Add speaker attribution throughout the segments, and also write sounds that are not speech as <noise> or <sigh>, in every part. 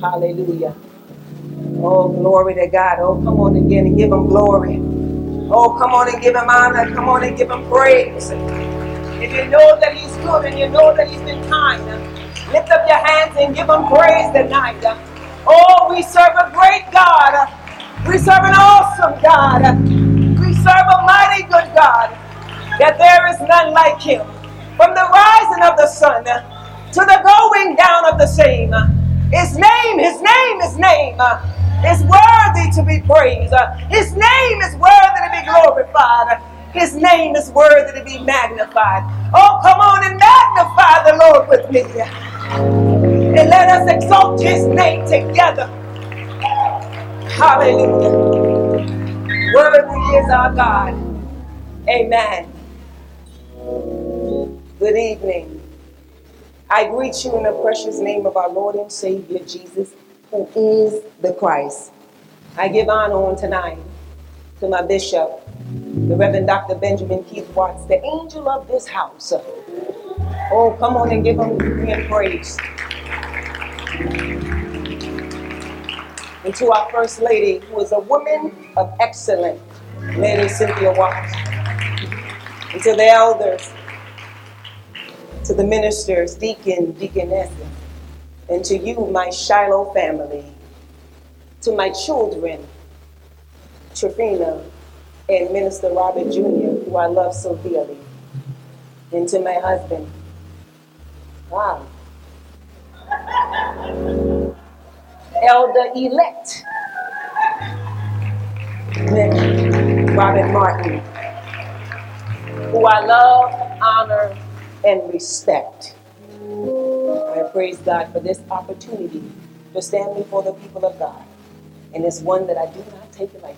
Speaker 1: Hallelujah. Oh, glory to God. Oh, come on again and give him glory. Oh, come on and give him honor. Come on and give him praise. If you know that he's good and you know that he's been kind, lift up your hands and give him praise tonight. Oh, we serve a great God. We serve an awesome God. We serve a mighty good God. That there is none like him. From the rising of the sun to the going down of the same. His name, his name, his name uh, is worthy to be praised. Uh, his name is worthy to be glorified. His name is worthy to be magnified. Oh, come on and magnify the Lord with me. And let us exalt his name together. Hallelujah. Worthy is our God. Amen. Good evening. I greet you in the precious name of our Lord and Savior Jesus, who is the Christ. I give honor on tonight to my bishop, the Reverend Dr. Benjamin Keith Watts, the angel of this house. Oh, come on and give him him praise. And to our First Lady, who is a woman of excellence, Lady Cynthia Watts. And to the elders, to the ministers, deacon, deaconesses, and to you, my Shiloh family, to my children, Trifina and Minister Robert Jr., who I love so dearly, and to my husband, wow, Elder elect, Robert Martin, who I love, honor, and respect. I praise God for this opportunity to stand before the people of God. And it's one that I do not take lightly.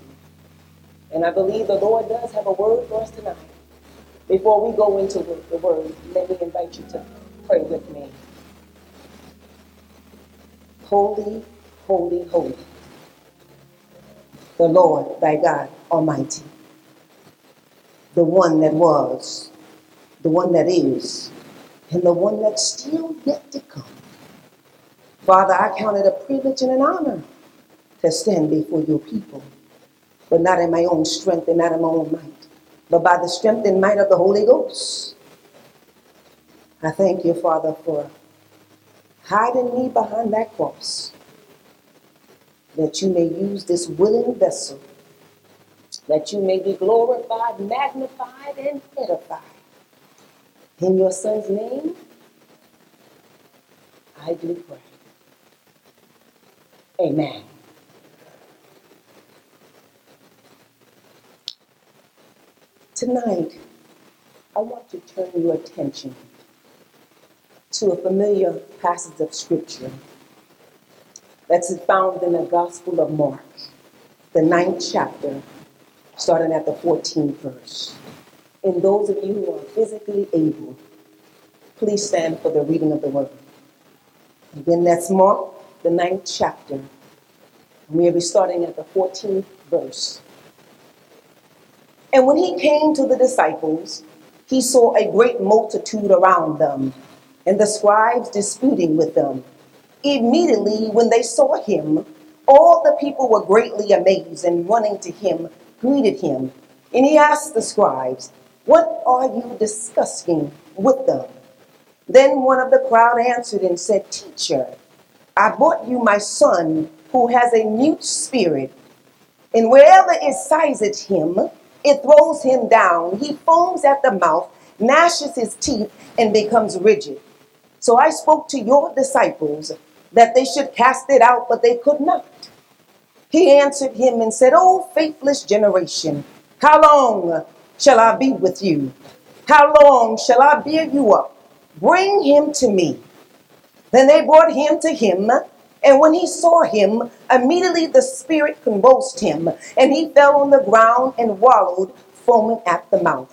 Speaker 1: And I believe the Lord does have a word for us tonight. Before we go into the word, let me invite you to pray with me. Holy, holy, holy. The Lord thy God Almighty. The one that was, the one that is, and the one that's still yet to come. Father, I count it a privilege and an honor to stand before your people, but not in my own strength and not in my own might, but by the strength and might of the Holy Ghost. I thank you, Father, for hiding me behind that cross, that you may use this willing vessel, that you may be glorified, magnified, and edified. In your son's name, I do pray. Amen. Tonight, I want to turn your attention to a familiar passage of scripture that's found in the Gospel of Mark, the ninth chapter, starting at the 14th verse. And those of you who are physically able, please stand for the reading of the word. Again, that's Mark, the ninth chapter. We'll be starting at the 14th verse. And when he came to the disciples, he saw a great multitude around them, and the scribes disputing with them. Immediately, when they saw him, all the people were greatly amazed and running to him, greeted him. And he asked the scribes, What are you discussing with them? Then one of the crowd answered and said, Teacher, I brought you my son who has a mute spirit, and wherever it sizes him, it throws him down. He foams at the mouth, gnashes his teeth, and becomes rigid. So I spoke to your disciples that they should cast it out, but they could not. He answered him and said, O faithless generation, how long shall I be with you? How long shall I bear you up? Bring him to me. Then they brought him to him. And when he saw him, immediately the spirit convulsed him, and he fell on the ground and wallowed, foaming at the mouth.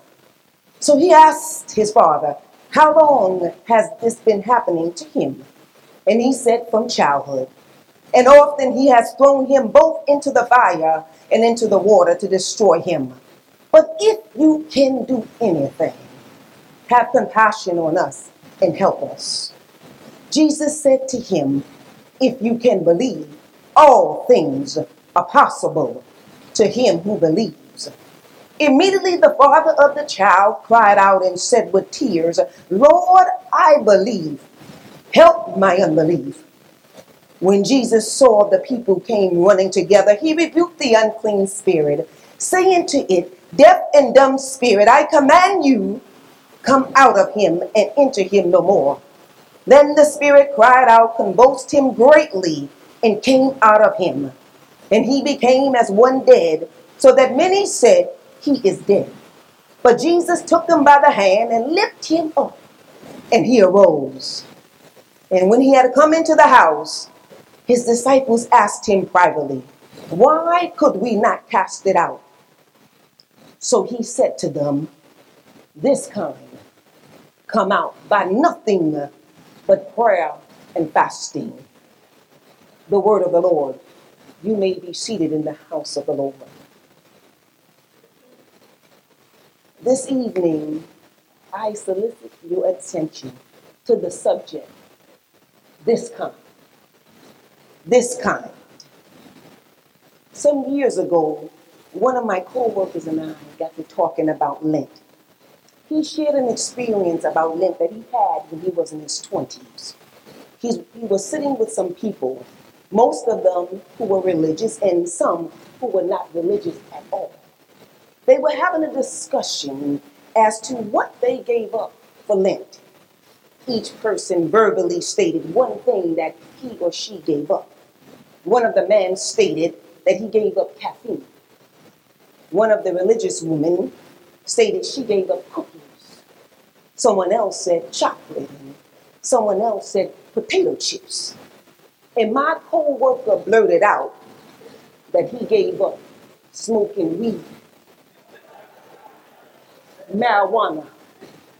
Speaker 1: So he asked his father, How long has this been happening to him? And he said, From childhood. And often he has thrown him both into the fire and into the water to destroy him. But if you can do anything, have compassion on us and help us. Jesus said to him, If you can believe, all things are possible to him who believes. Immediately the father of the child cried out and said with tears, Lord, I believe. Help my unbelief. When Jesus saw the people came running together, he rebuked the unclean spirit, saying to it, Deaf and dumb spirit, I command you, come out of him and enter him no more. Then the spirit cried out, convulsed him greatly, and came out of him. And he became as one dead, so that many said, He is dead. But Jesus took him by the hand and lifted him up, and he arose. And when he had come into the house, his disciples asked him privately, Why could we not cast it out? So he said to them, This kind come out by nothing but prayer and fasting. The word of the Lord. You may be seated in the house of the Lord. This evening, I solicit your attention to the subject, this kind. This kind. Some years ago, one of my co-workers and I got to talking about Lent. He shared an experience about Lent that he had when he was in his 20s. He's, he was sitting with some people, most of them who were religious and some who were not religious at all. They were having a discussion as to what they gave up for Lent. Each person verbally stated one thing that he or she gave up. One of the men stated that he gave up caffeine. One of the religious women stated she gave up cookies. Someone else said chocolate. Someone else said potato chips. And my co-worker blurted out that he gave up smoking weed, marijuana.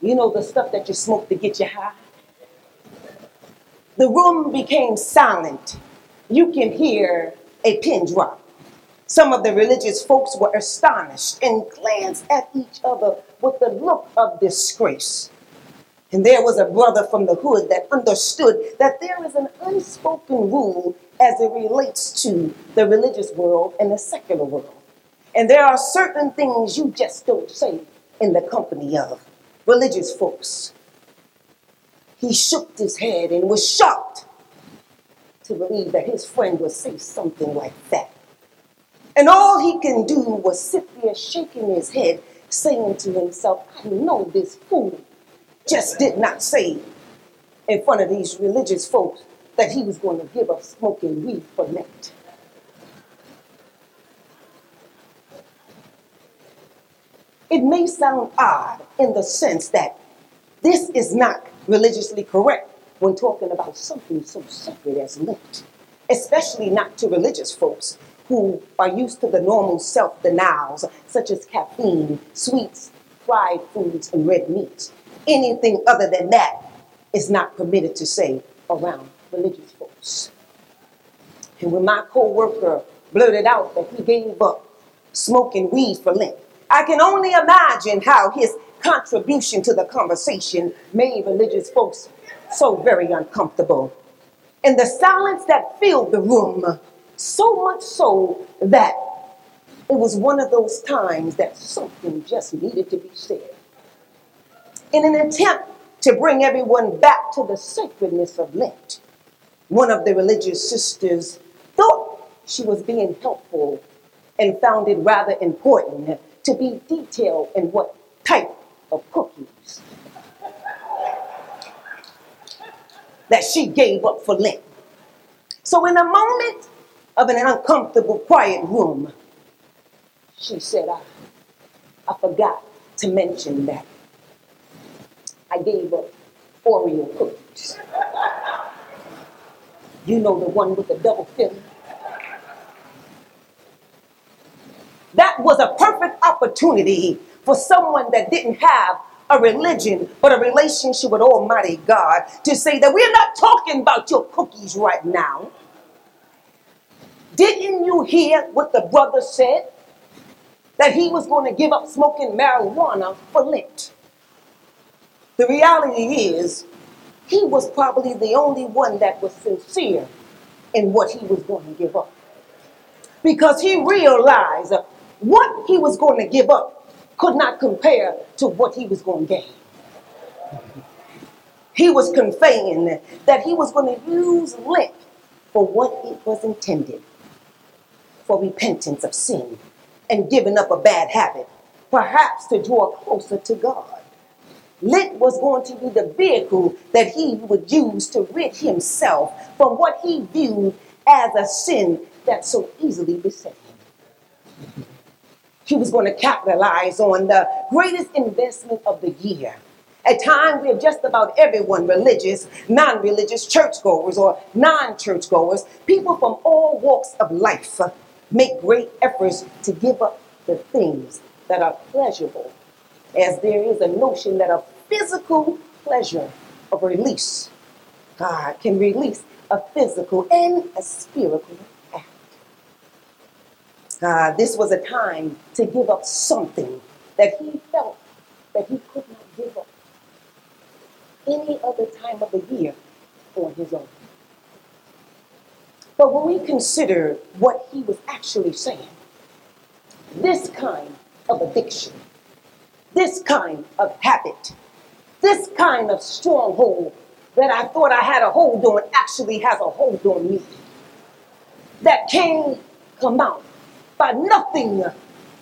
Speaker 1: You know the stuff that you smoke to get you high? The room became silent. You can hear a pin drop. Some of the religious folks were astonished and glanced at each other with a look of disgrace. And there was a brother from the hood that understood that there is an unspoken rule as it relates to the religious world and the secular world. And there are certain things you just don't say in the company of religious folks. He shook his head and was shocked to believe that his friend would say something like that. And all he can do was sit there shaking his head, saying to himself, I know this fool just did not say in front of these religious folks that he was going to give up smoking weed for Lent. It may sound odd in the sense that this is not religiously correct when talking about something so sacred as Lent, especially not to religious folks who are used to the normal self denials, such as caffeine, sweets, fried foods, and red meat. Anything other than that is not permitted to say around religious folks. And when my co worker blurted out that he gave up smoking weed for Lent, I can only imagine how his contribution to the conversation made religious folks so very uncomfortable. And the silence that filled the room so much so that it was one of those times that something just needed to be said. In an attempt to bring everyone back to the sacredness of Lent, one of the religious sisters thought she was being helpful and found it rather important to be detailed in what type of cookies that she gave up for Lent. So, in a moment of an uncomfortable, quiet room, she said, I, I forgot to mention that I gave up Oreo cookies. You know the one with the double filling? That was a perfect opportunity for someone that didn't have a religion, but a relationship with Almighty God to say that we're not talking about your cookies right now. Didn't you hear what the brother said? That he was going to give up smoking marijuana for Lent. The reality is, he was probably the only one that was sincere in what he was going to give up. Because he realized what he was going to give up could not compare to what he was going to gain. He was conveying that he was going to use Lent for what it was intended for repentance of sin and giving up a bad habit, perhaps to draw closer to God. Lent was going to be the vehicle that he would use to rid himself from what he viewed as a sin that so easily beset him. He was going to capitalize on the greatest investment of the year. At times, we have just about everyone religious, non religious, churchgoers, or non churchgoers, people from all walks of life make great efforts to give up the things that are pleasurable, as there is a notion that a physical pleasure of release, God can release a physical and a spiritual act. Uh, this was a time to give up something that he felt that he could not give up any other time of the year on his own. But when we consider what he was actually saying, this kind of addiction, this kind of habit, this kind of stronghold that I thought I had a hold on actually has a hold on me. That can come out by nothing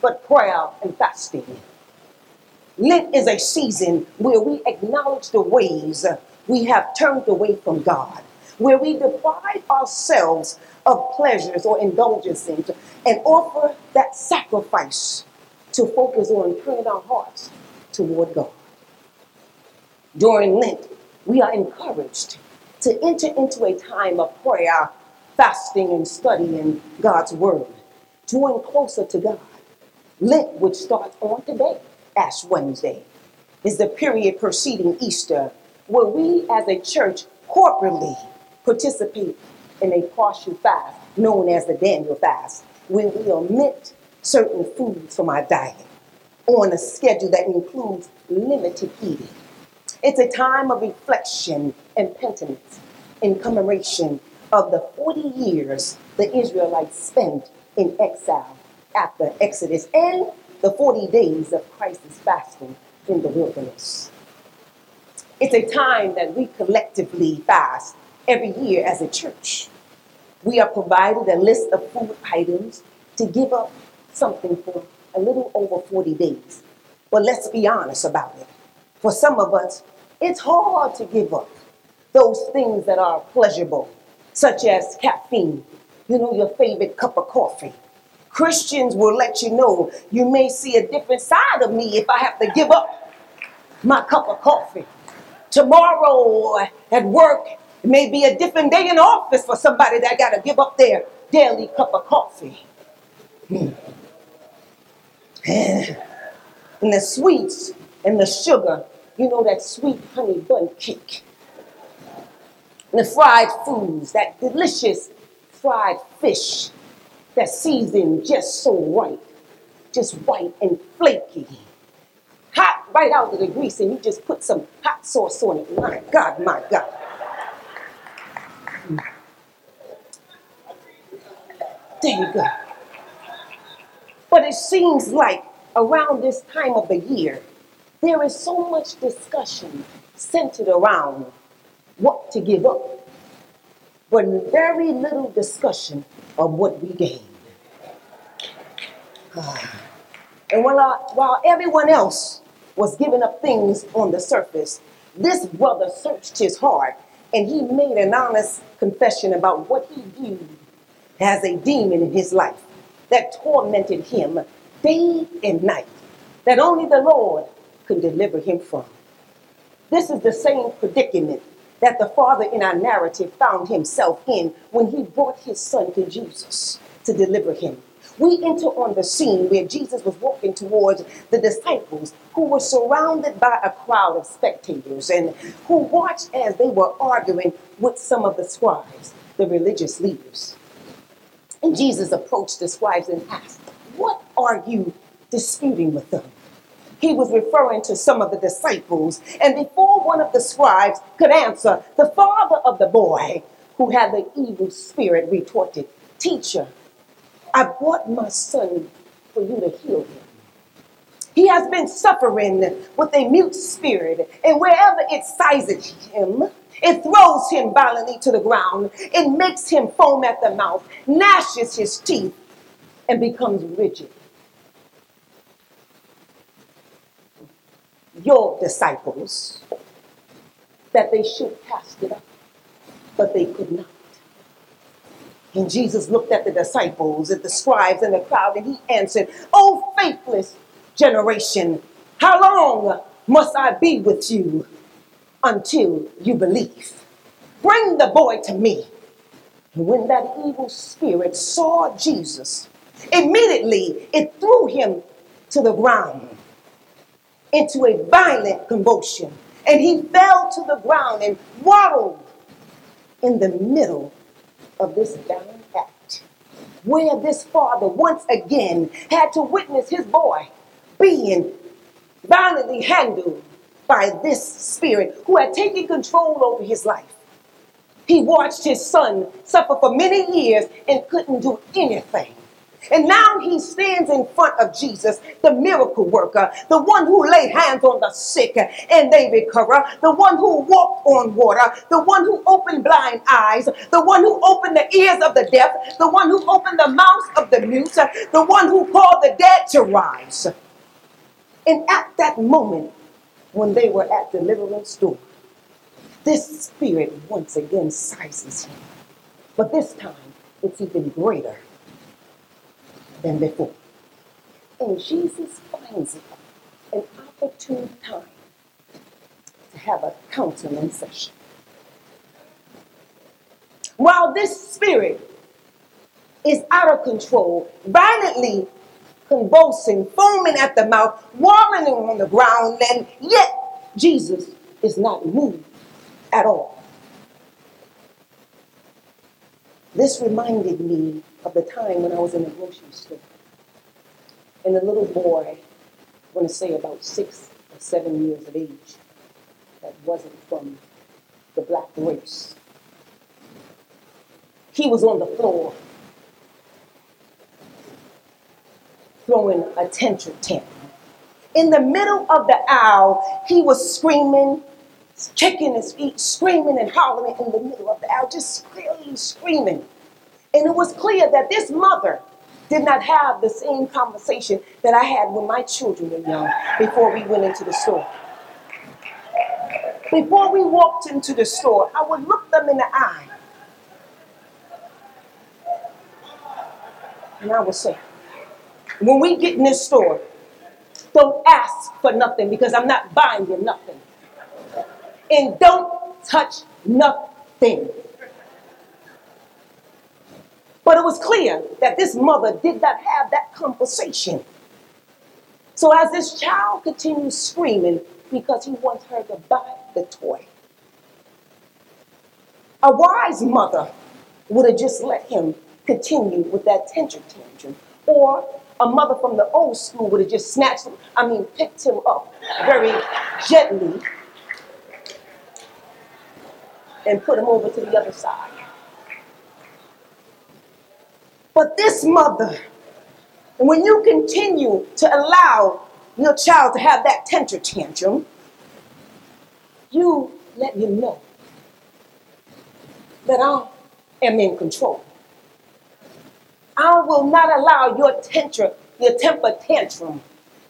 Speaker 1: but prayer and fasting. Lent is a season where we acknowledge the ways we have turned away from God, where we deprive ourselves of pleasures or indulgences and offer that sacrifice to focus on turning our hearts toward God. During Lent, we are encouraged to enter into a time of prayer, fasting, and studying God's Word, drawing closer to God. Lent, which starts on today, Ash Wednesday, is the period preceding Easter, where we as a church corporately participate in a partial fast known as the Daniel fast, when we omit certain foods from our diet on a schedule that includes limited eating. It's a time of reflection and penitence in commemoration of the 40 years the Israelites spent in exile after Exodus and the 40 days of Christ's fasting in the wilderness. It's a time that we collectively fast every year as a church. We are provided a list of food items to give up something for a little over 40 days. But let's be honest about it. For some of us, it's hard to give up those things that are pleasurable, such as caffeine, you know, your favorite cup of coffee. Christians will let you know you may see a different side of me if I have to give up my cup of coffee. Tomorrow at work, it may be a different day in office for somebody that got to give up their daily cup of coffee. Hmm. <sighs> And the sweets and the sugar you know, that sweet honey bun cake. And the fried foods, that delicious fried fish, that seasoned just so right, just white and flaky. Hot right out of the grease, and you just put some hot sauce on it. My God, my God. There you go. But it seems like around this time of the year, there is so much discussion centered around what to give up, but very little discussion of what we gain. <sighs> And while, I, while everyone else was giving up things on the surface, this brother searched his heart and he made an honest confession about what he viewed as a demon in his life that tormented him day and night, that only the Lord could deliver him from. This is the same predicament that the father in our narrative found himself in when he brought his son to Jesus to deliver him. We enter on the scene where Jesus was walking towards the disciples who were surrounded by a crowd of spectators and who watched as they were arguing with some of the scribes, the religious leaders. And Jesus approached the scribes and asked, What are you disputing with them? he was referring to some of the disciples. And before one of the scribes could answer, the father of the boy who had the evil spirit retorted, Teacher, I brought my son for you to heal him. He has been suffering with a mute spirit, and wherever it sizes him, it throws him violently to the ground. It makes him foam at the mouth, gnashes his teeth, and becomes rigid. Your disciples, that they should cast it up, but they could not. And Jesus looked at the disciples, at the scribes, and the crowd, and he answered, O faithless generation, how long must I be with you until you believe? Bring the boy to me. And when that evil spirit saw Jesus, immediately it threw him to the ground into a violent convulsion. And he fell to the ground and waddled in the middle of this dying act, where this father once again had to witness his boy being violently handled by this spirit who had taken control over his life. He watched his son suffer for many years and couldn't do anything. And now he stands in front of Jesus, the miracle worker, the one who laid hands on the sick and they recover, the one who walked on water, the one who opened blind eyes, the one who opened the ears of the deaf, the one who opened the mouths of the mute, the one who called the dead to rise. And at that moment, when they were at deliverance door, this spirit once again sizes him. But this time, it's even greater than before. And Jesus finds it an opportune time to have a counseling session. While this spirit is out of control, violently convulsing, foaming at the mouth, wallowing on the ground, and yet Jesus is not moved at all. This reminded me of the time when I was in a grocery store. And a little boy, I want to say about six or seven years of age, that wasn't from the black race. He was on the floor throwing a tantrum tantrum. In the middle of the aisle, he was screaming, kicking his feet, screaming and hollering in the middle of the aisle, just clearly screaming. And it was clear that this mother did not have the same conversation that I had when my children were young before we went into the store. Before we walked into the store, I would look them in the eye. And I would say, when we get in this store, don't ask for nothing because I'm not buying you nothing. And don't touch nothing. But it was clear that this mother did not have that conversation. So as this child continues screaming because he wants her to buy the toy, a wise mother would have just let him continue with that tantrum tantrum. Or a mother from the old school would have just snatched him, I mean, picked him up very gently and put him over to the other side. But this mother, when you continue to allow your child to have that tantrum tantrum, you let him know that I am in control. I will not allow your tantrum, your temper tantrum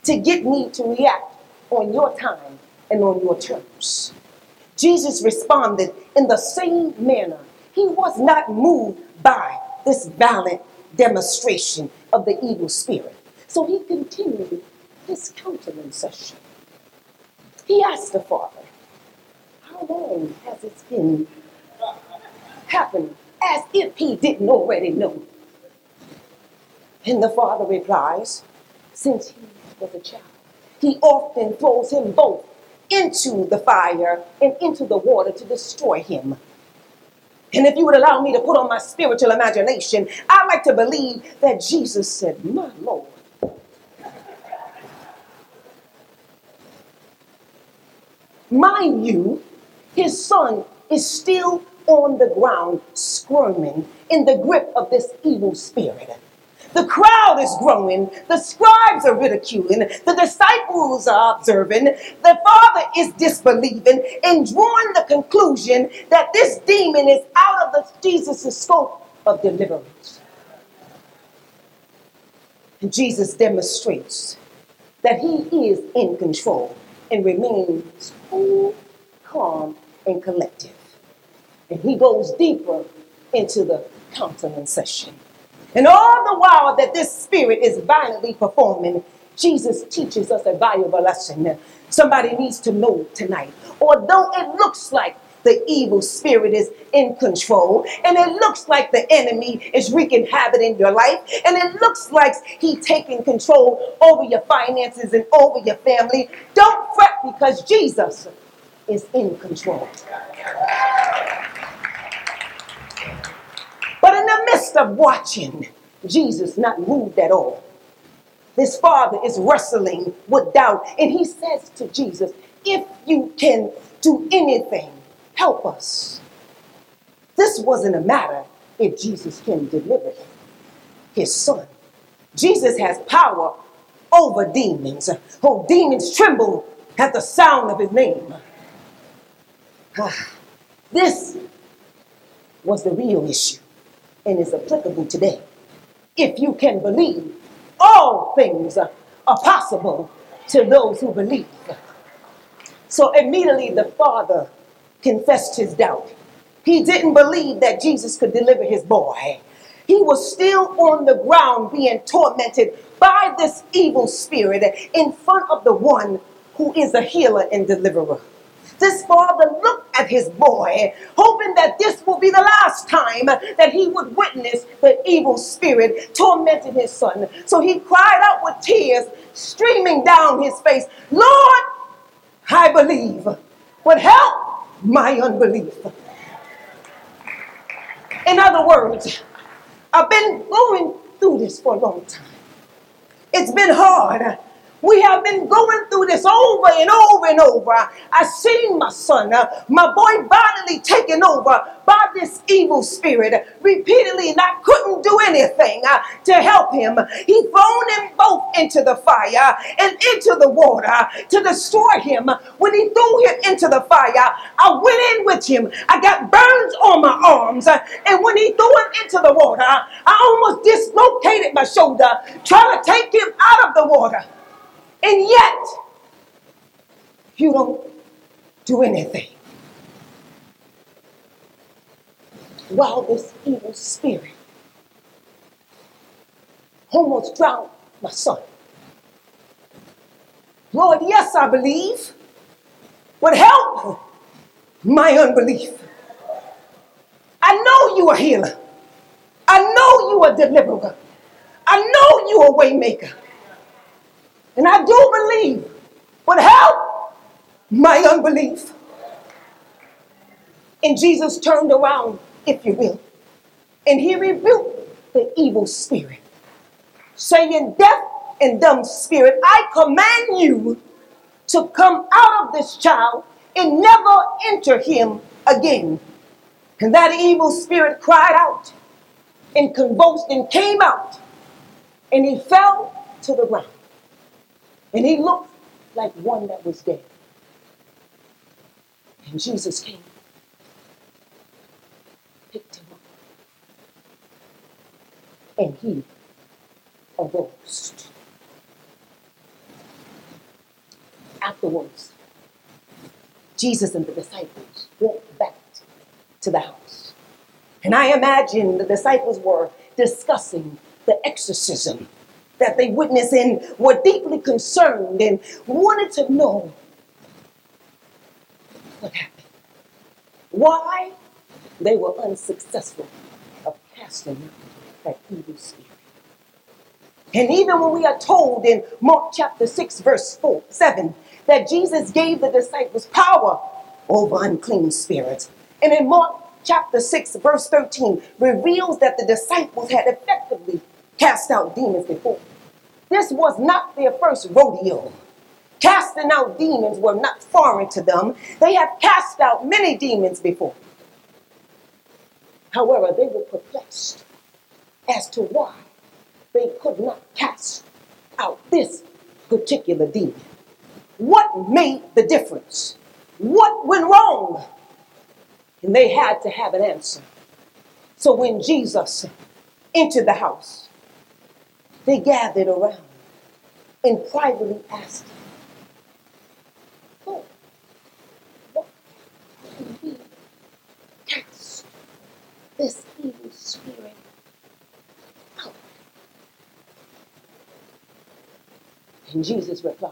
Speaker 1: to get me to react on your time and on your terms. Jesus responded in the same manner. He was not moved by this violent demonstration of the evil spirit. So he continued his counseling session. He asked the father, How long has it been uh, happening? As if he didn't already know. And the father replies, Since he was a child, he often throws him both into the fire and into the water to destroy him. And if you would allow me to put on my spiritual imagination, I like to believe that Jesus said, My Lord. Mind you, his son is still on the ground, squirming in the grip of this evil spirit. The crowd is growing. The scribes are ridiculing. The disciples are observing. The father is disbelieving and drawing the conclusion that this demon is out of Jesus' scope of deliverance. And Jesus demonstrates that he is in control and remains cool, calm, and collective. And he goes deeper into the counseling session. And all the while that this spirit is violently performing, Jesus teaches us a valuable lesson. Somebody needs to know tonight. Although it looks like the evil spirit is in control, and it looks like the enemy is wreaking havoc in your life, and it looks like he's taking control over your finances and over your family. Don't fret because Jesus is in control. In the midst of watching, Jesus not moved at all. This father is wrestling with doubt, and he says to Jesus, If you can do anything, help us. This wasn't a matter if Jesus can deliver him, his son. Jesus has power over demons. Oh, demons tremble at the sound of his name. Ah, <sighs> this was the real issue and is applicable today. If you can believe, all things are possible to those who believe. So immediately the father confessed his doubt. He didn't believe that Jesus could deliver his boy. He was still on the ground being tormented by this evil spirit in front of the one who is a healer and deliverer. This father looked at his boy, hoping that this will be the last time that he would witness the evil spirit tormenting his son. So he cried out with tears streaming down his face, Lord, I believe, but help my unbelief. In other words, I've been going through this for a long time. It's been hard. We have been going through this over and over and over. I seen my son, uh, my boy bodily taken over by this evil spirit repeatedly, and I couldn't do anything uh, to help him. He thrown them both into the fire and into the water to destroy him. When he threw him into the fire, I went in with him. I got burns on my arms, uh, and when he threw him into the water, I almost dislocated my shoulder trying to take him out of the water. And yet, you don't do anything. While this evil spirit almost drowned my son. Lord, yes, I believe, but help my unbelief. I know you are healer. I know you are deliverer. I know you are waymaker. And I do believe, but help my unbelief. And Jesus turned around, if you will, and he rebuked the evil spirit, saying, Deaf and dumb spirit, I command you to come out of this child and never enter him again. And that evil spirit cried out and convulsed and came out, and he fell to the ground. And he looked like one that was dead. And Jesus came, picked him up, and he arose. Afterwards, Jesus and the disciples walked back to the house. And I imagine the disciples were discussing the exorcism that they witnessed and were deeply concerned and wanted to know what happened. Why they were unsuccessful of casting that evil spirit. And even when we are told in Mark chapter 6, verse 4, 7, that Jesus gave the disciples power over unclean spirits. And in Mark chapter 6, verse 13, reveals that the disciples had effectively cast out demons before. This was not their first rodeo. Casting out demons were not foreign to them. They had cast out many demons before. However, they were perplexed as to why they could not cast out this particular demon. What made the difference? What went wrong? And they had to have an answer. So when Jesus entered the house, they gathered around and privately asked him, Lord, what can we cast this evil spirit out? And Jesus replied,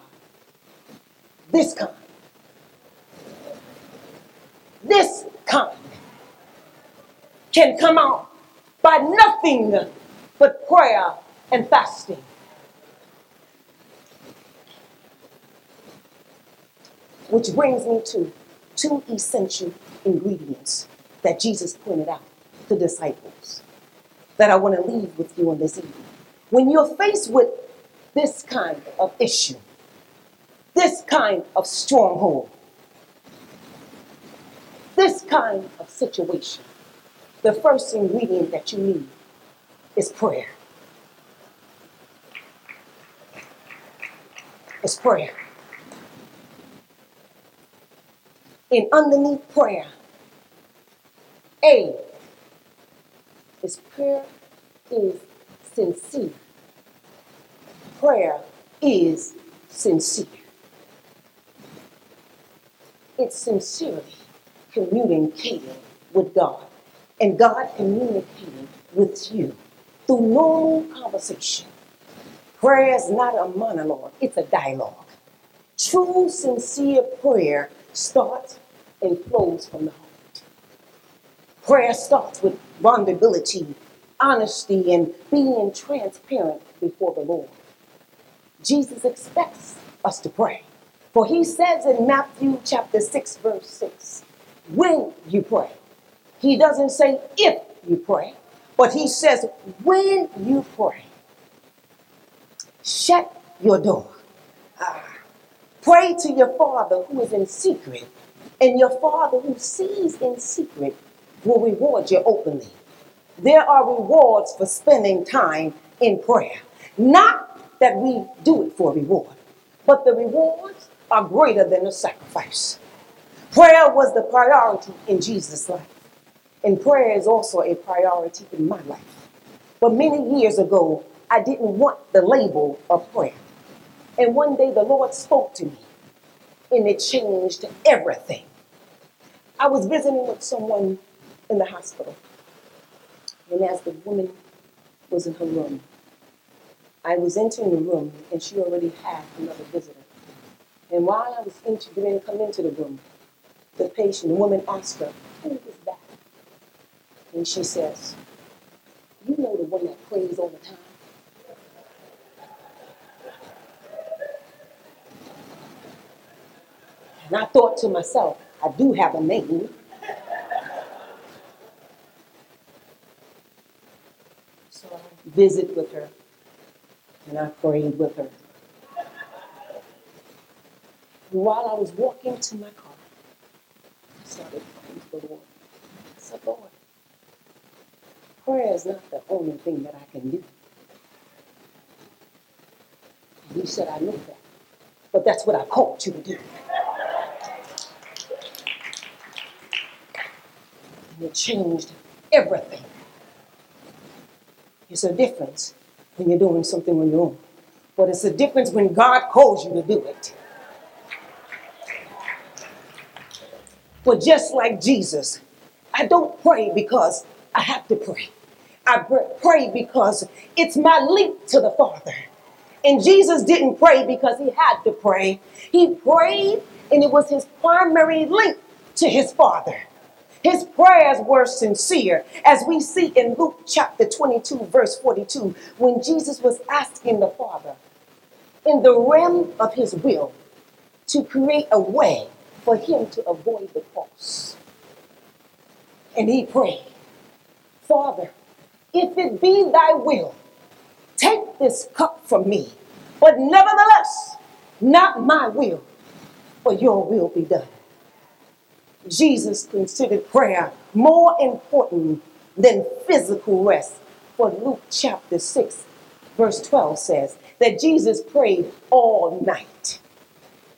Speaker 1: This kind, this kind can come out by nothing but prayer and fasting. Which brings me to two essential ingredients that Jesus pointed out to disciples that I want to leave with you on this evening. When you're faced with this kind of issue, this kind of stronghold, this kind of situation, the first ingredient that you need is prayer. It's prayer. And underneath prayer, A is prayer is sincere. Prayer is sincere. It's sincerely communicating with God and God communicating with you through normal conversation. Prayer is not a monologue, it's a dialogue. True, sincere prayer starts and flows from the heart. Prayer starts with vulnerability, honesty, and being transparent before the Lord. Jesus expects us to pray. For he says in Matthew chapter 6, verse 6, when you pray. He doesn't say if you pray, but he says when you pray. Shut your door. Ah. Pray to your Father who is in secret, and your Father who sees in secret will reward you openly. There are rewards for spending time in prayer. Not that we do it for reward, but the rewards are greater than the sacrifice. Prayer was the priority in Jesus' life, and prayer is also a priority in my life. But many years ago, I didn't want the label of prayer. And one day the Lord spoke to me, and it changed everything. I was visiting with someone in the hospital, and as the woman was in her room, I was entering the room, and she already had another visitor. And while I was entering, come into the room, the patient, the woman asked her, Who is that? And she says, You know the one that prays all the time. And I thought to myself, I do have a name. So I visit with her and I prayed with her. And while I was walking to my car, I started praying to the Lord. I said, Lord, prayer is not the only thing that I can do. And he said, I know that. But that's what I called you to do. It changed everything. It's a difference when you're doing something on your own. But it's a difference when God calls you to do it. But just like Jesus, I don't pray because I have to pray. I pray because it's my link to the Father. And Jesus didn't pray because he had to pray. He prayed, and it was his primary link to his Father. His prayers were sincere, as we see in Luke chapter 22, verse 42, when Jesus was asking the Father, in the realm of his will, to create a way for him to avoid the cross. And he prayed, Father, if it be thy will, take this cup from me, but nevertheless, not my will, but your will be done. Jesus considered prayer more important than physical rest. For Luke chapter 6, verse 12 says that Jesus prayed all night.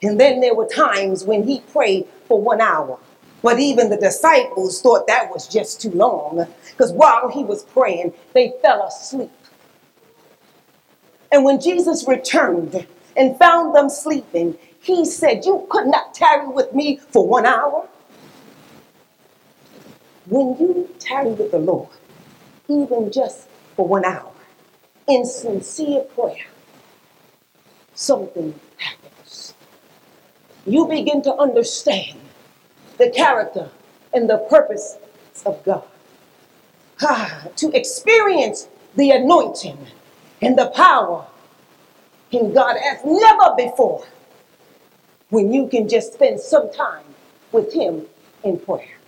Speaker 1: And then there were times when he prayed for one hour. But even the disciples thought that was just too long because while he was praying, they fell asleep. And when Jesus returned and found them sleeping, he said, You could not tarry with me for one hour. When you tarry with the Lord, even just for one hour, in sincere prayer, something happens. You begin to understand the character and the purpose of God. Ah, to experience the anointing and the power in God as never before when you can just spend some time with Him in prayer.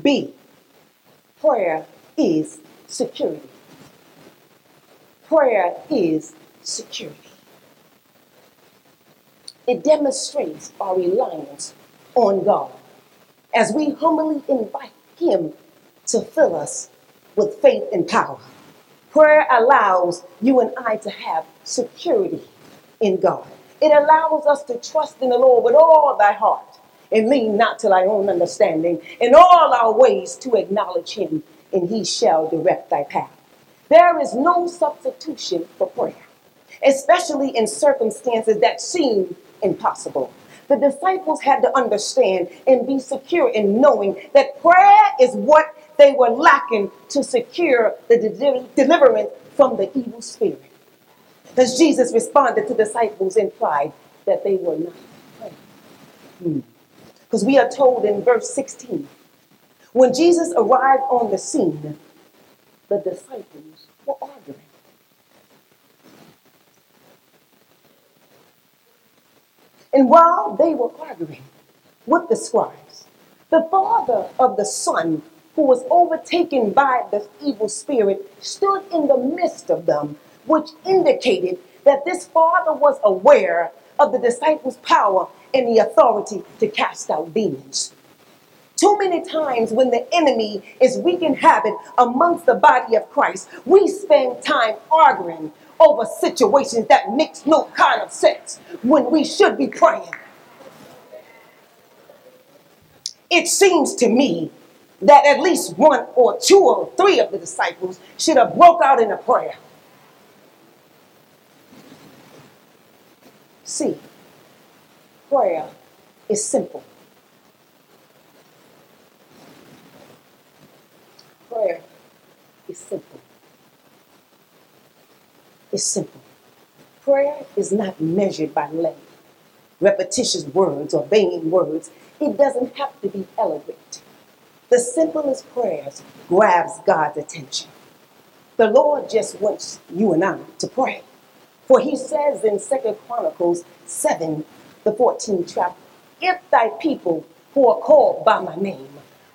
Speaker 1: B, prayer is security. Prayer is security. It demonstrates our reliance on God as we humbly invite Him to fill us with faith and power. Prayer allows you and I to have security in God. It allows us to trust in the Lord with all thy heart and lean not to thy own understanding. In all our ways to acknowledge him, and he shall direct thy path. There is no substitution for prayer, especially in circumstances that seem impossible. The disciples had to understand and be secure in knowing that prayer is what they were lacking to secure the de- deliverance from the evil spirit. As Jesus responded to disciples in pride that they were not praying. Hmm. Because we are told in verse 16, when Jesus arrived on the scene, the disciples were arguing. And while they were arguing with the scribes, the father of the son who was overtaken by the evil spirit stood in the midst of them, which indicated that this father was aware of the disciples' power and the authority to cast out demons. Too many times when the enemy is wreaking havoc amongst the body of Christ, we spend time arguing over situations that makes no kind of sense when we should be praying. It seems to me that at least one or two or three of the disciples should have broke out in a prayer. See, prayer is simple. Prayer is simple. It's simple. Prayer is not measured by length, repetitious words, or vain words. It doesn't have to be eloquent. The simplest prayers grabs God's attention. The Lord just wants you and I to pray. For he says in Second Chronicles 7, the 14th chapter, if thy people who are called by my name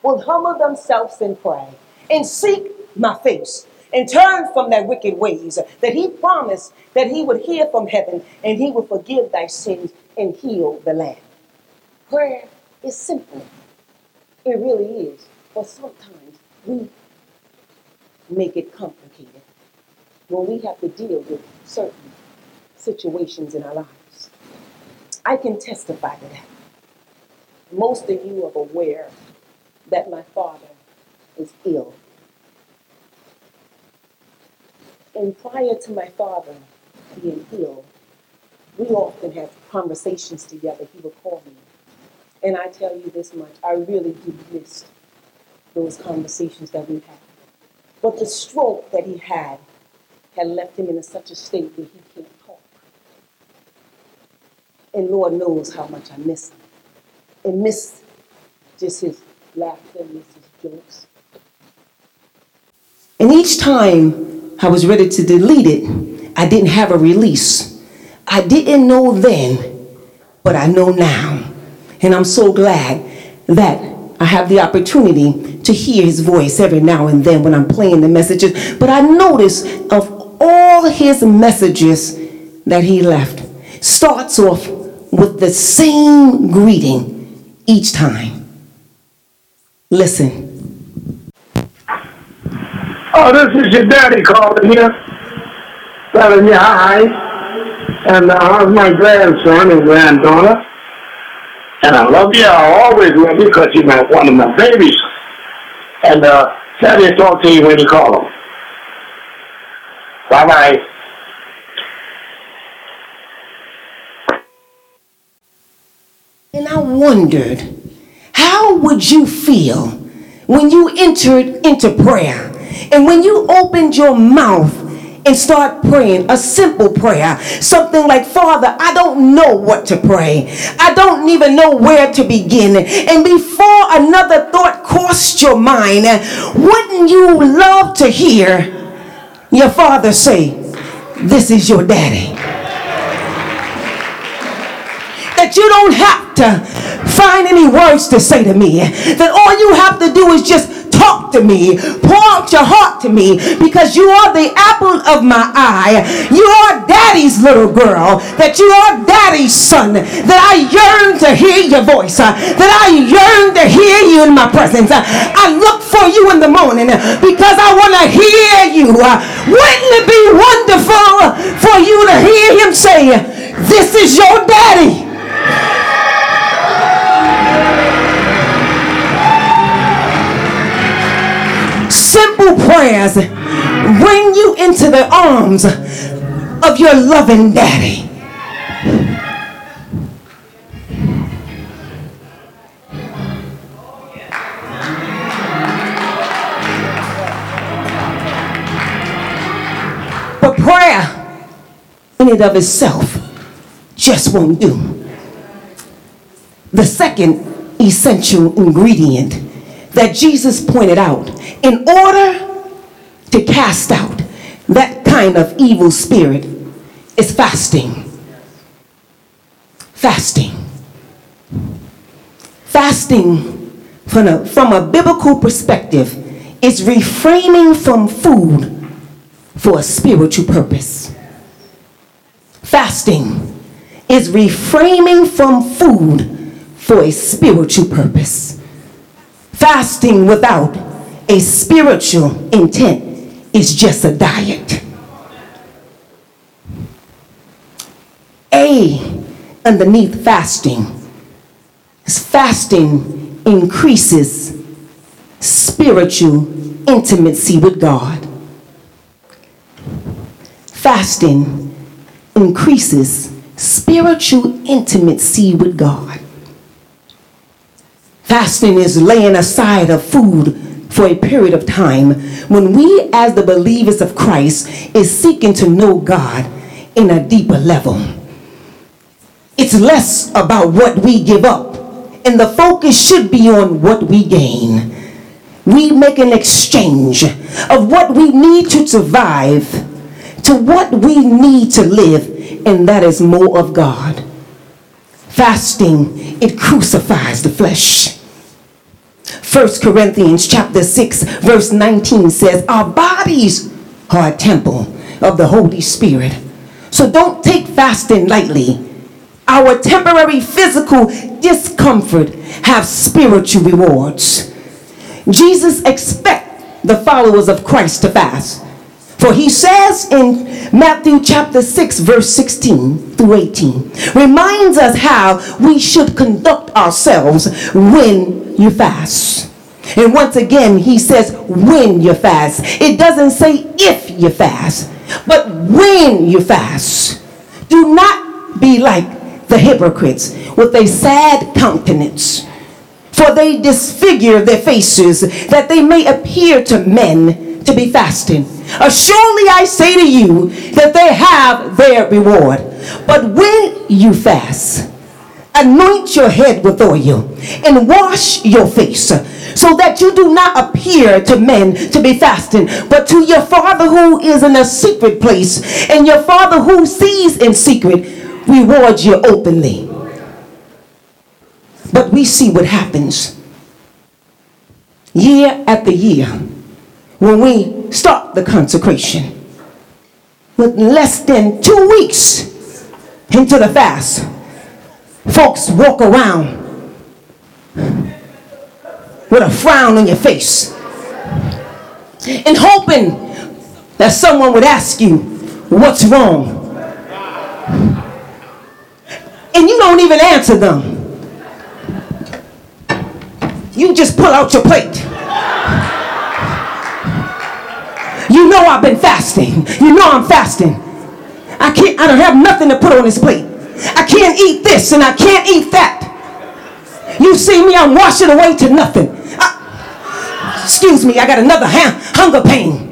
Speaker 1: will humble themselves and pray and seek my face and turn from their wicked ways, that he promised that he would hear from heaven and he would forgive thy sins and heal the land. Prayer is simple. It really is. But sometimes we make it complicated when we have to deal with certain situations in our lives. I can testify to that. Most of you are aware that my father is ill. And prior to my father being ill, we often have conversations together. He would call me. And I tell you this much, I really do miss those conversations that we had. But the stroke that he had had left him in a, such a state that he can't. And Lord knows how much I miss him. And miss just his laughter, miss his jokes. And each time I was ready to delete it, I didn't have a release. I didn't know then, but I know now. And I'm so glad that I have the opportunity to hear his voice every now and then when I'm playing the messages. But I notice of all his messages that he left starts off with the same greeting each time. Listen.
Speaker 2: Oh, this is your daddy calling here. Telling you hi. And uh, how's my grandson and granddaughter? And I love you. I always love you because you're my, one of my babies. And uh, Daddy talk to you when you call him. Bye-bye.
Speaker 1: And I wondered, how would you feel when you entered into prayer and when you opened your mouth and start praying a simple prayer something like father i don't know what to pray. I don't even know where to begin. And before another thought crossed your mind wouldn't you love to hear your father say this is your daddy that you don't have to find any words to say to me. That all you have to do is just talk to me, pour out your heart to me, because you are the apple of my eye. You are daddy's little girl, that you are daddy's son, that I yearn to hear your voice, that I yearn to hear you in my presence. I look for you in the morning because I want to hear you. Wouldn't it be wonderful for you to hear him say, This is your daddy? Prayers bring you into the arms of your loving daddy. But prayer, in and of itself, just won't do. The second essential ingredient that Jesus pointed out in order to cast out that kind of evil spirit is fasting. Fasting. Fasting from a, from a biblical perspective is refraining from food for a spiritual purpose. Fasting is refraining from food for a spiritual purpose. Fasting without a spiritual intent is just a diet. A underneath fasting is fasting increases spiritual intimacy with God. Fasting increases spiritual intimacy with God. Fasting is laying aside of food for a period of time when we as the believers of Christ is seeking to know God in a deeper level. It's less about what we give up and the focus should be on what we gain. We make an exchange of what we need to survive to what we need to live and that is more of God. Fasting, it crucifies the flesh. 1 Corinthians chapter 6 verse 19 says, Our bodies are a temple of the Holy Spirit. So don't take fasting lightly. Our temporary physical discomfort have spiritual rewards. Jesus expect the followers of Christ to fast. For he says in Matthew chapter 6, verse 16 through 18, reminds us how we should conduct ourselves when you fast. And once again, he says, when you fast. It doesn't say if you fast, but when you fast. Do not be like the hypocrites with a sad countenance, for they disfigure their faces that they may appear to men to be fasting. Assuredly, I say to you that they have their reward. But when you fast, anoint your head with oil and wash your face so that you do not appear to men to be fasting, but to your Father who is in a secret place, and your Father who sees in secret rewards you openly. But we see what happens year after year when we start the consecration. With less than two weeks into the fast, folks walk around with a frown on your face. and hoping that someone would ask you, What's wrong? And you don't even answer them. You just pull out your plate. You know I've been fasting. You know I'm fasting. I can't, I don't have nothing to put on this plate. I can't eat this and I can't eat that. You see me, I'm washing away to nothing. I, excuse me, I got another ha- hunger pain.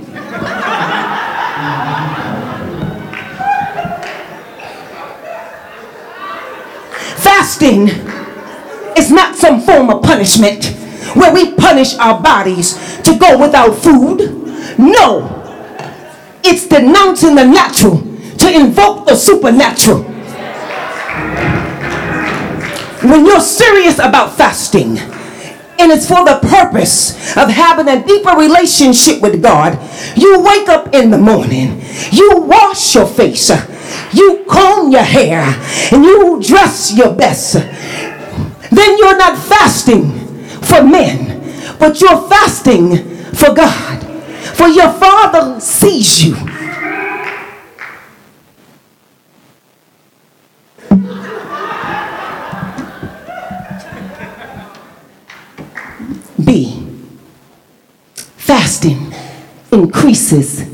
Speaker 1: Fasting is not some form of punishment where we punish our bodies to go without food. No, it's denouncing the natural to invoke the supernatural. When you're serious about fasting, and it's for the purpose of having a deeper relationship with God, you wake up in the morning, you wash your face, you comb your hair, and you dress your best. Then you're not fasting for men, but you're fasting for God. For your Father sees you. B. Fasting increases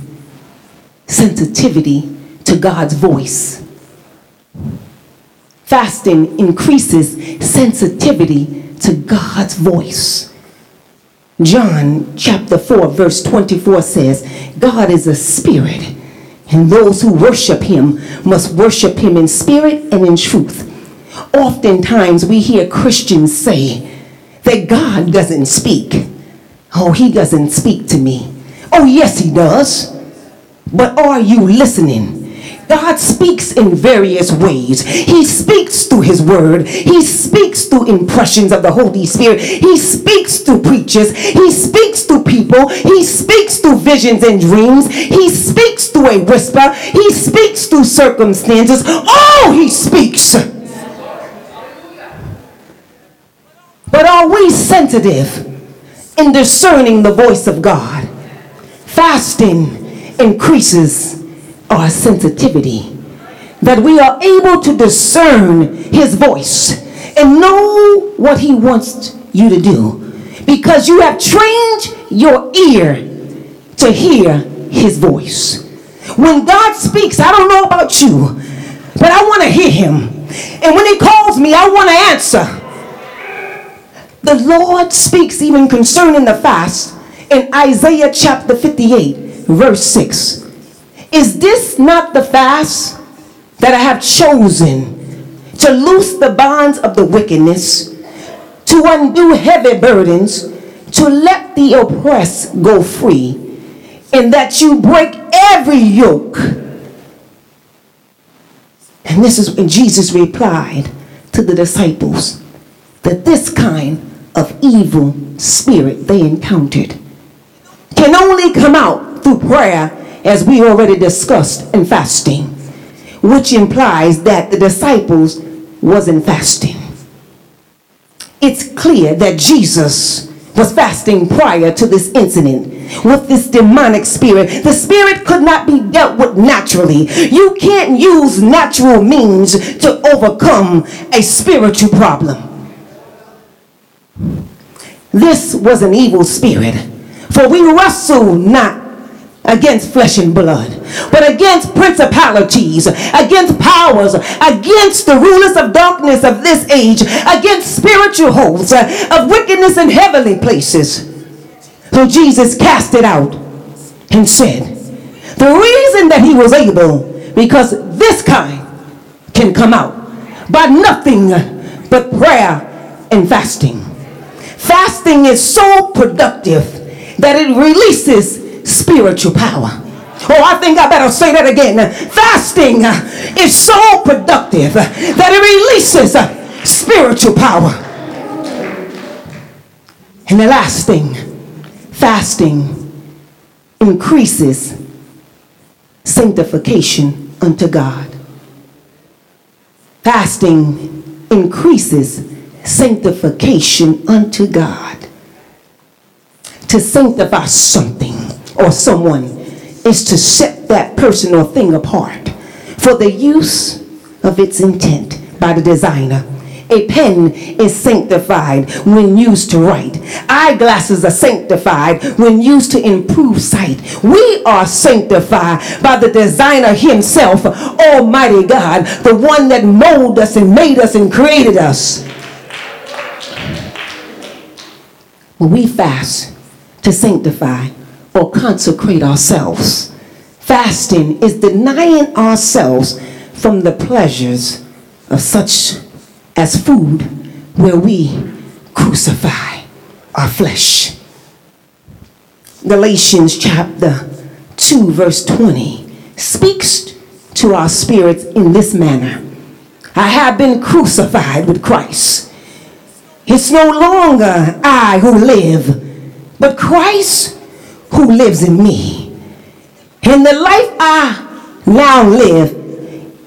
Speaker 1: sensitivity to God's voice. Fasting increases sensitivity to God's voice. John chapter 4, verse 24 says, God is a spirit, and those who worship him must worship him in spirit and in truth. Oftentimes we hear Christians say, that God doesn't speak. Oh, he doesn't speak to me. Oh, yes, he does. But are you listening? God speaks in various ways. He speaks through His Word. He speaks through impressions of the Holy Spirit. He speaks through preachers. He speaks through people. He speaks through visions and dreams. He speaks through a whisper. He speaks through circumstances. Oh, He speaks. But are we sensitive in discerning the voice of God? Fasting increases our sensitivity. That we are able to discern his voice and know what he wants you to do. Because you have trained your ear to hear his voice. When God speaks, I don't know about you, but I want to hear him. And when he calls me, I want to answer. The Lord speaks even concerning the fast in Isaiah chapter 58, verse 6. Is this not the fast that I have chosen to loose the bonds of the wickedness, to undo heavy burdens, to let the oppressed go free, and that you break every yoke? And this is when Jesus replied to the disciples that this kind of evil spirit they encountered can only come out through prayer, as we already discussed, in fasting, which implies that the disciples wasn't fasting. It's clear that Jesus was fasting prior to this incident with this demonic spirit. The spirit could not be dealt with naturally. You can't use natural means to overcome a spiritual problem. This was an evil spirit. For we wrestle not against flesh and blood, but against principalities, against powers, against the rulers of darkness of this age, against spiritual hosts of wickedness in heavenly places. So Jesus cast it out and said, The reason that he was able, because this kind can come out by nothing but prayer and fasting. Fasting is so productive that it releases spiritual power. Oh, I think I better say that again. Fasting is so productive that it releases spiritual power. And the last thing, fasting increases sanctification unto God. Fasting increases sanctification unto God. To sanctify something or someone is to set that person or thing apart for the use of its intent by the designer. A pen is sanctified when used to write. Eyeglasses are sanctified when used to improve sight. We are sanctified by the designer himself, Almighty God, the one that molded us and made us and created us. When we fast to sanctify or consecrate ourselves, fasting is denying ourselves from the pleasures of such as food where we crucify our flesh. Galatians chapter 2, verse 20 speaks to our spirits in this manner I have been crucified with Christ. It's no longer I who live, but Christ who lives in me. In the life I now live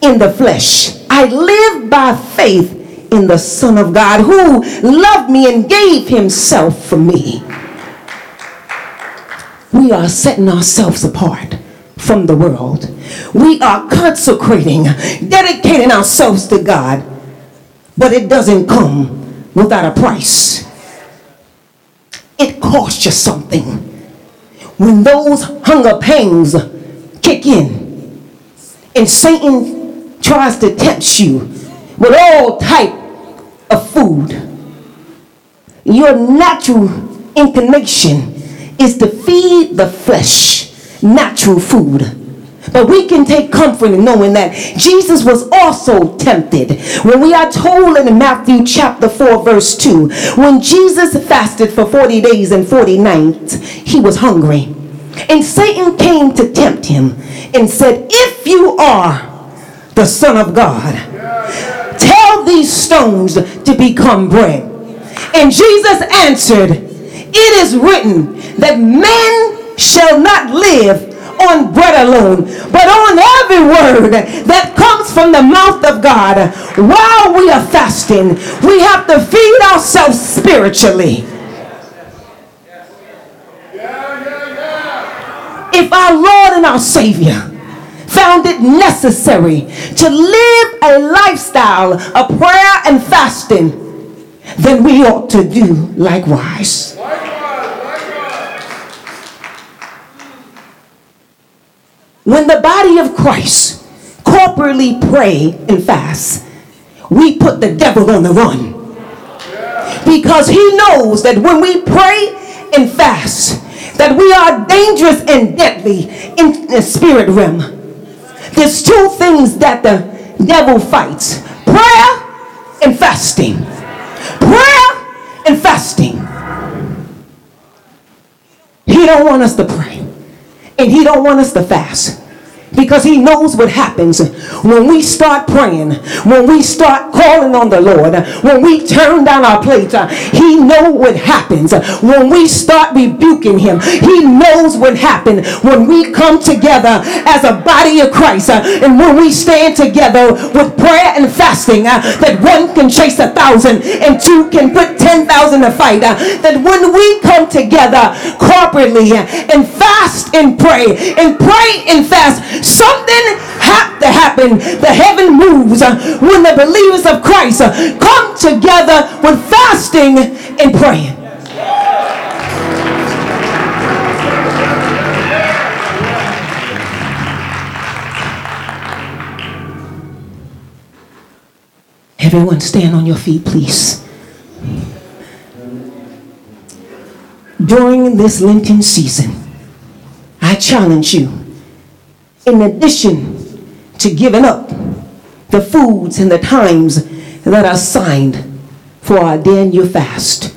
Speaker 1: in the flesh, I live by faith in the Son of God who loved me and gave himself for me. We are setting ourselves apart from the world. We are consecrating, dedicating ourselves to God, but it doesn't come without a price. It costs you something. When those hunger pangs kick in and Satan tries to tempt you with all type of food. Your natural inclination is to feed the flesh natural food. But we can take comfort in knowing that Jesus was also tempted. When we are told in Matthew chapter 4, verse 2, when Jesus fasted for 40 days and 40 nights, he was hungry. And Satan came to tempt him and said, If you are the Son of God, Tell these stones to become bread. And Jesus answered, It is written that man shall not live on bread alone, but on every word that comes from the mouth of God. While we are fasting, we have to feed ourselves spiritually. If our Lord and our Savior found it necessary to live a lifestyle of prayer and fasting, then we ought to do likewise. When the body of Christ corporately pray and fast, we put the devil on the run. Because he knows that when we pray and fast, that we are dangerous and deadly in the spirit realm. There's two things that the devil fights prayer and fasting. Prayer and fasting. He don't want us to pray. And he don't want us to fast because he knows what happens when we start praying when we start calling on the lord when we turn down our plates he knows what happens when we start rebuking him. He knows what happens when we come together as a body of christ and when we stand together with prayer and fasting that one can chase a thousand and two can put ten thousand to fight that when we come together corporately and fast and pray and pray and fast Something had to happen. The heaven moves uh, when the believers of Christ uh, come together with fasting and praying. Everyone stand on your feet, please. During this Lenten season, I challenge you in addition to giving up the foods and the times that are signed for our Daniel fast.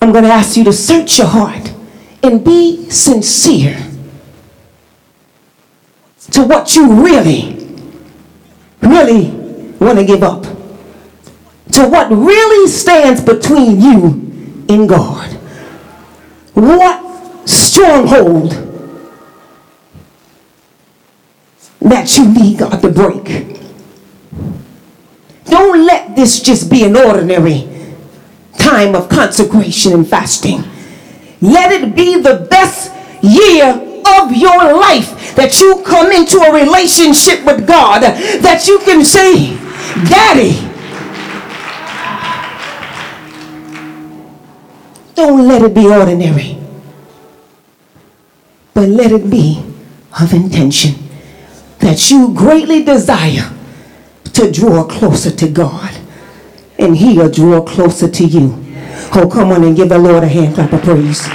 Speaker 1: I'm going to ask you to search your heart and be sincere to what you really, really want to give up. To what really stands between you and God. What stronghold that you need God to break. Don't let this just be an ordinary time of consecration and fasting. Let it be the best year of your life that you come into a relationship with God, that you can say, Daddy. Don't let it be ordinary, but let it be of intention that you greatly desire to draw closer to God, and He'll draw closer to you. Oh, come on and give the Lord a hand clap of praise.